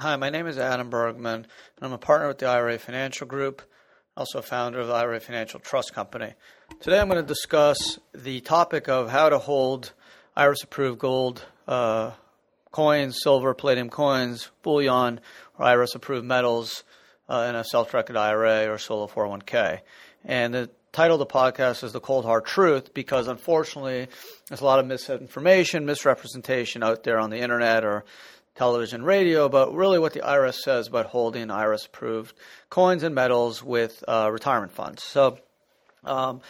Hi, my name is Adam Bergman, and I'm a partner with the IRA Financial Group, also founder of the IRA Financial Trust Company. Today I'm going to discuss the topic of how to hold IRS approved gold uh, coins, silver, palladium coins, bullion, or IRS approved metals uh, in a self directed IRA or solo 401k. And the title of the podcast is The Cold Hard Truth because unfortunately there's a lot of misinformation, misrepresentation out there on the internet or television, radio, but really what the IRS says about holding IRS approved coins and metals with uh, retirement funds. So, um,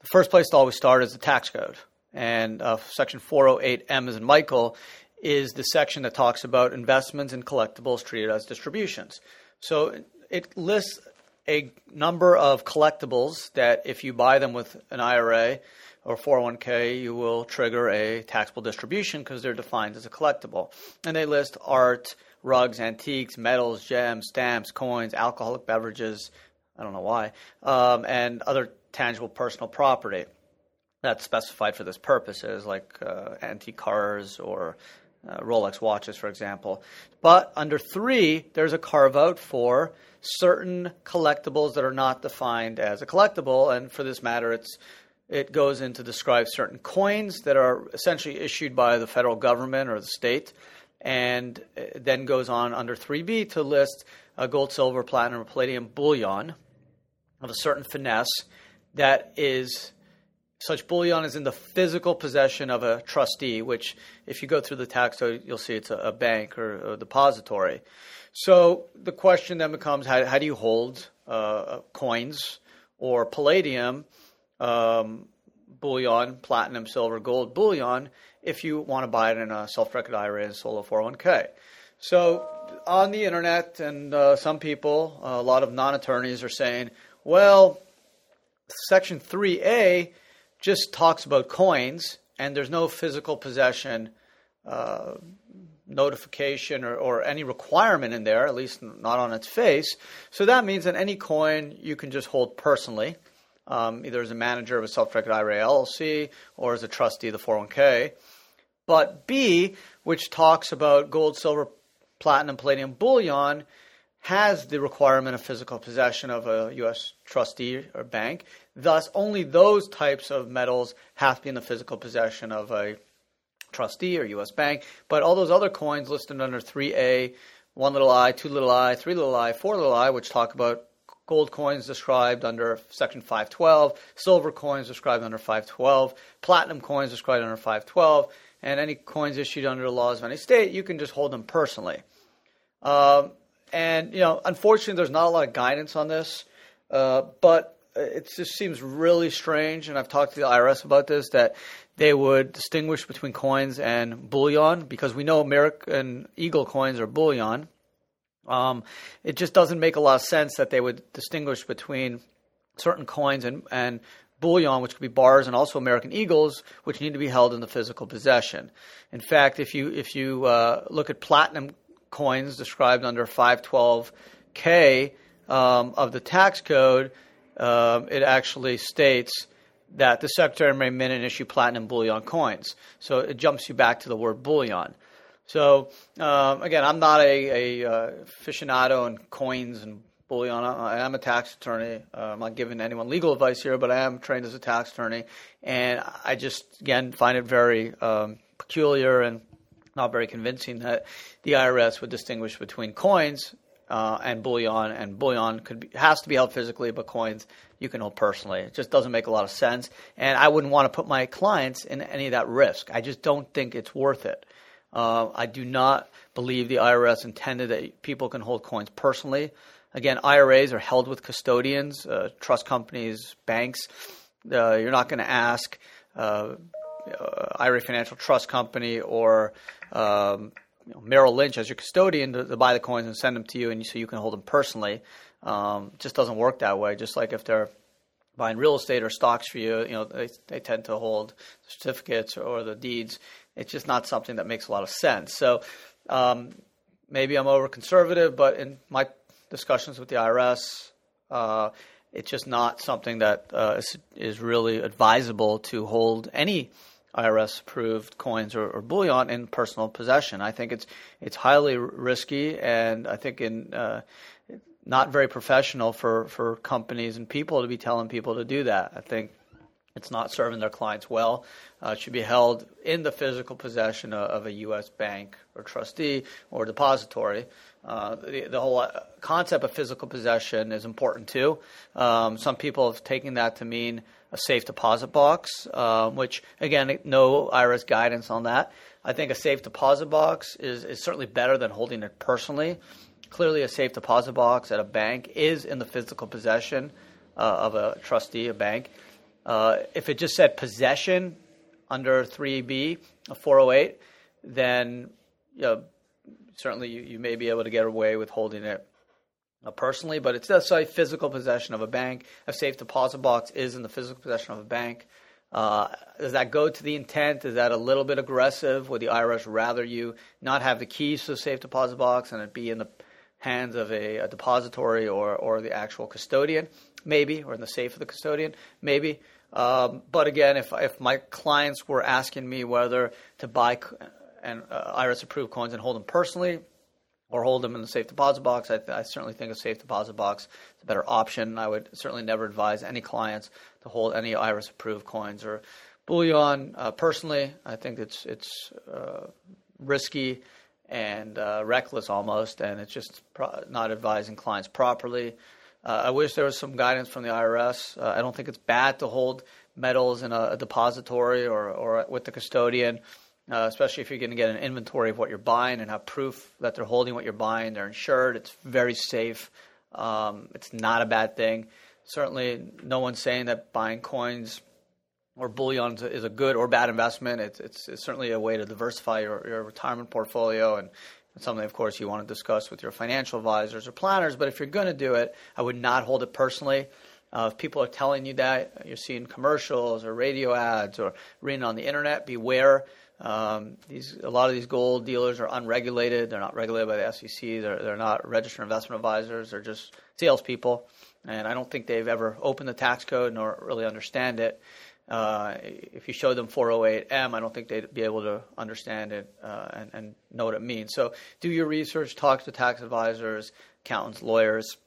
the first place to always start is the tax code. And uh, Section 408M, as in Michael, is the section that talks about investments and collectibles treated as distributions. So, it lists a number of collectibles that if you buy them with an IRA, or 401k, you will trigger a taxable distribution because they're defined as a collectible. And they list art, rugs, antiques, metals, gems, stamps, coins, alcoholic beverages, I don't know why, um, and other tangible personal property that's specified for this purposes, like uh, antique cars or uh, Rolex watches, for example. But under three, there's a carve out for certain collectibles that are not defined as a collectible, and for this matter, it's it goes in to describe certain coins that are essentially issued by the federal government or the state, and then goes on under 3B to list gold, silver, platinum, or palladium bullion of a certain finesse that is such bullion is in the physical possession of a trustee, which, if you go through the tax code, you'll see it's a, a bank or a depository. So the question then becomes how, how do you hold uh, coins or palladium? Um, bullion, platinum, silver, gold bullion if you want to buy it in a self-directed IRA and solo 401k. So on the internet, and uh, some people, uh, a lot of non-attorneys are saying, well, Section 3A just talks about coins, and there's no physical possession uh, notification or, or, any requirement in there, at least not on its face. So that means that any coin you can just hold personally um, either as a manager of a self-directed IRA LLC or as a trustee of the 401k. But B, which talks about gold, silver, platinum, palladium, bullion, has the requirement of physical possession of a U.S. trustee or bank. Thus, only those types of metals have to be in the physical possession of a trustee or U.S. bank. But all those other coins listed under 3A, 1 little i, 2 little i, 3 little i, 4 little i, which talk about gold coins described under Section 512, silver coins described under 512, platinum coins described under 512, and any coins issued under the laws of any state, you can just hold them personally. Um, and, you know, unfortunately, there's not a lot of guidance on this, uh, but it just seems really strange, and I've talked to the IRS about this, that they would distinguish between coins and bullion because we know American Eagle coins are bullion um, it just doesn't make a lot of sense that they would distinguish between certain coins and, and bullion, which could be bars, and also American Eagles, which need to be held in the physical possession. In fact, if you if you uh, look at platinum coins described under 512K um, of the tax code, uh, it actually states that the Secretary may mint and issue platinum bullion coins. So it jumps you back to the word bullion. So um, again, I'm not a, a uh, aficionado in coins and bullion. I am a tax attorney. Uh, I'm not giving anyone legal advice here, but I am trained as a tax attorney, and I just again find it very um, peculiar and not very convincing that the IRS would distinguish between coins uh, and bullion, and bullion could be, has to be held physically, but coins you can hold personally. It just doesn't make a lot of sense, and I wouldn't want to put my clients in any of that risk. I just don't think it's worth it. Uh, I do not believe the IRS intended that people can hold coins personally. Again, IRAs are held with custodians, uh, trust companies, banks. Uh, you're not going to ask uh, uh, IRA Financial Trust Company or um, you know, Merrill Lynch as your custodian to, to, buy the coins and send them to you, and so you can hold them personally. Um, just doesn't work that way. Just like if they're buying real estate or stocks for you, you know, they, they tend to hold certificates or the deeds. It's just not something that makes a lot of sense. So um, maybe I'm over conservative, but in my discussions with the IRS, uh, it's just not something that uh, is, is, really advisable to hold any IRS approved coins or, or, bullion in personal possession. I think it's it's highly risky, and I think in uh, not very professional for, for companies and people to be telling people to do that. I think it's not serving their clients well. Uh, it should be held in the physical possession of, of a U.S. bank or trustee or depository. Uh, the, the, whole uh, concept of physical possession is important too. Um, some people have taken that to mean a safe deposit box, um, which again, no IRS guidance on that. I think a safe deposit box is, is certainly better than holding it personally. Clearly, a safe deposit box at a bank is in the physical possession uh, of a trustee, a bank. Uh, if it just said possession under 3B, a 408, then you know, certainly you, you, may be able to get away with holding it uh, personally, but it's does say physical possession of a bank. A safe deposit box is in the physical possession of a bank. Uh, does that go to the intent? Is that a little bit aggressive? Would the IRS rather you not have the keys to the safe deposit box and it be in the hands of a, a depository or, or the actual custodian? Maybe, or in the safe of the custodian? Maybe. Um, but again, if if my clients were asking me whether to buy and uh, IRS approved coins and hold them personally or hold them in the safe deposit box, I, I, certainly think a safe deposit box is a better option. I would certainly never advise any clients to hold any IRS approved coins or bullion. Uh, personally, I think it's it's uh, risky and uh, reckless almost, and it's just pro- not advising clients properly. Uh, I wish there was some guidance from the IRS. Uh, I don't think it's bad to hold metals in a, a depository or, or with the custodian, uh, especially if you're going to get an inventory of what you're buying and have proof that they're holding what you're buying. They're insured. It's very safe. Um, it's not a bad thing. Certainly, no one's saying that buying coins or bullion is a good or bad investment. It's, it's, it's certainly a way to diversify your, your retirement portfolio and it's something, of course, you want to discuss with your financial advisors or planners. But if you're going to do it, I would not hold it personally. Uh, if people are telling you that, you're seeing commercials or radio ads or reading on the internet, beware. Um, these, a lot of these gold dealers are unregulated. They're not regulated by the SEC. They're, they're not registered investment advisors. They're just salespeople. And I don't think they've ever opened the tax code nor really understand it. Uh, if you show them 408M, I don't think they'd be able to understand it uh, and, and, know what it means. So do your research, talk to tax advisors, accountants, lawyers.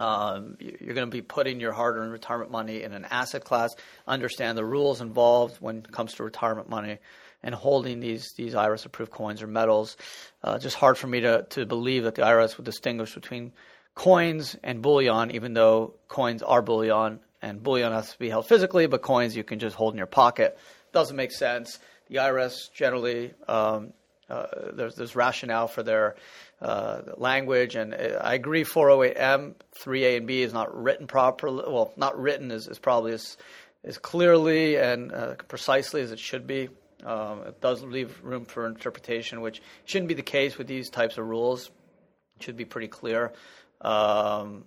Um, you're going to be putting your hard-earned retirement money in an asset class. Understand the rules involved when it comes to retirement money and holding these these IRS-approved coins or metals. Uh, just hard for me to to believe that the IRS would distinguish between coins and bullion, even though coins are bullion and bullion has to be held physically, but coins you can just hold in your pocket. Doesn't make sense. The IRS generally um, uh, there's there's rationale for their uh, language, and uh, I agree. 408M, 3A and B is not written properly. Well, not written is, is probably as as clearly and uh, precisely as it should be. Um, it does leave room for interpretation, which shouldn't be the case with these types of rules. It should be pretty clear. Um,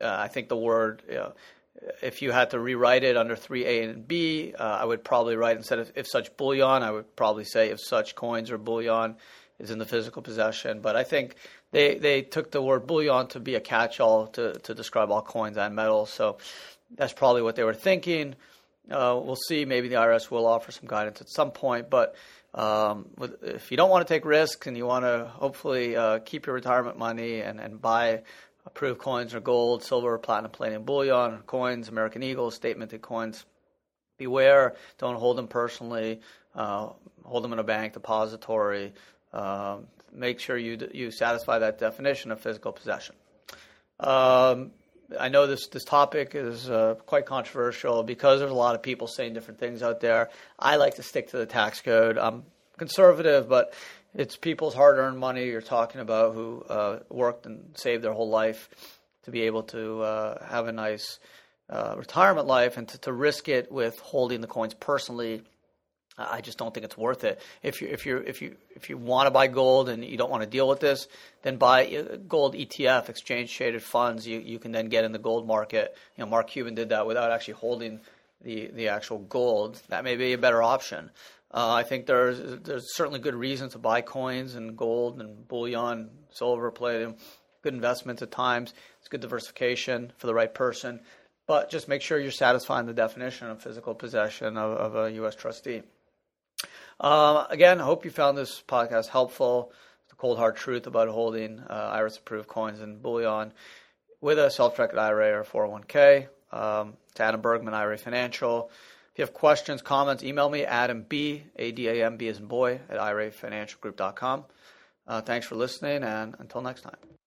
uh, I think the word you know, if you had to rewrite it under 3A and B, uh, I would probably write instead of if such bullion, I would probably say if such coins or bullion is in the physical possession. But I think they, they took the word bullion to be a catch all to, to describe all coins and metals. So that's probably what they were thinking. Uh, we'll see. Maybe the IRS will offer some guidance at some point. But um, with, if you don't want to take risks and you want to hopefully uh, keep your retirement money and, and buy approved coins are gold, silver, platinum, palladium, bullion, coins, American Eagles, state minted coins. Beware, don't hold them personally. Uh, hold them in a bank depository. Uh, make sure you you satisfy that definition of physical possession. Um, I know this this topic is uh, quite controversial because there's a lot of people saying different things out there. I like to stick to the tax code. I'm conservative, but it's people's hard-earned money you're talking about who uh, worked and saved their whole life to be able to uh, have a nice uh, retirement life and to, to, risk it with holding the coins personally. I just don't think it's worth it. If you if you if you if you want to buy gold and you don't want to deal with this, then buy uh, gold ETF, exchange traded funds. You you can then get in the gold market. You know, Mark Cuban did that without actually holding the the actual gold. That may be a better option. Uh, I think there's there's certainly good reasons to buy coins and gold and bullion, silver, palladium. Good investments at times. It's good diversification for the right person, but just make sure you're satisfying the definition of physical possession of, of a U.S. trustee. Um, again, I hope you found this podcast helpful. The cold hard truth about holding uh, IRS approved coins and bullion with a self directed IRA or 401k. Um, to Adam Bergman, IRA Financial. If you have questions, comments, email me, Adam B, A D A M B as in boy, at irafinancialgroup.com. Uh, thanks for listening, and until next time.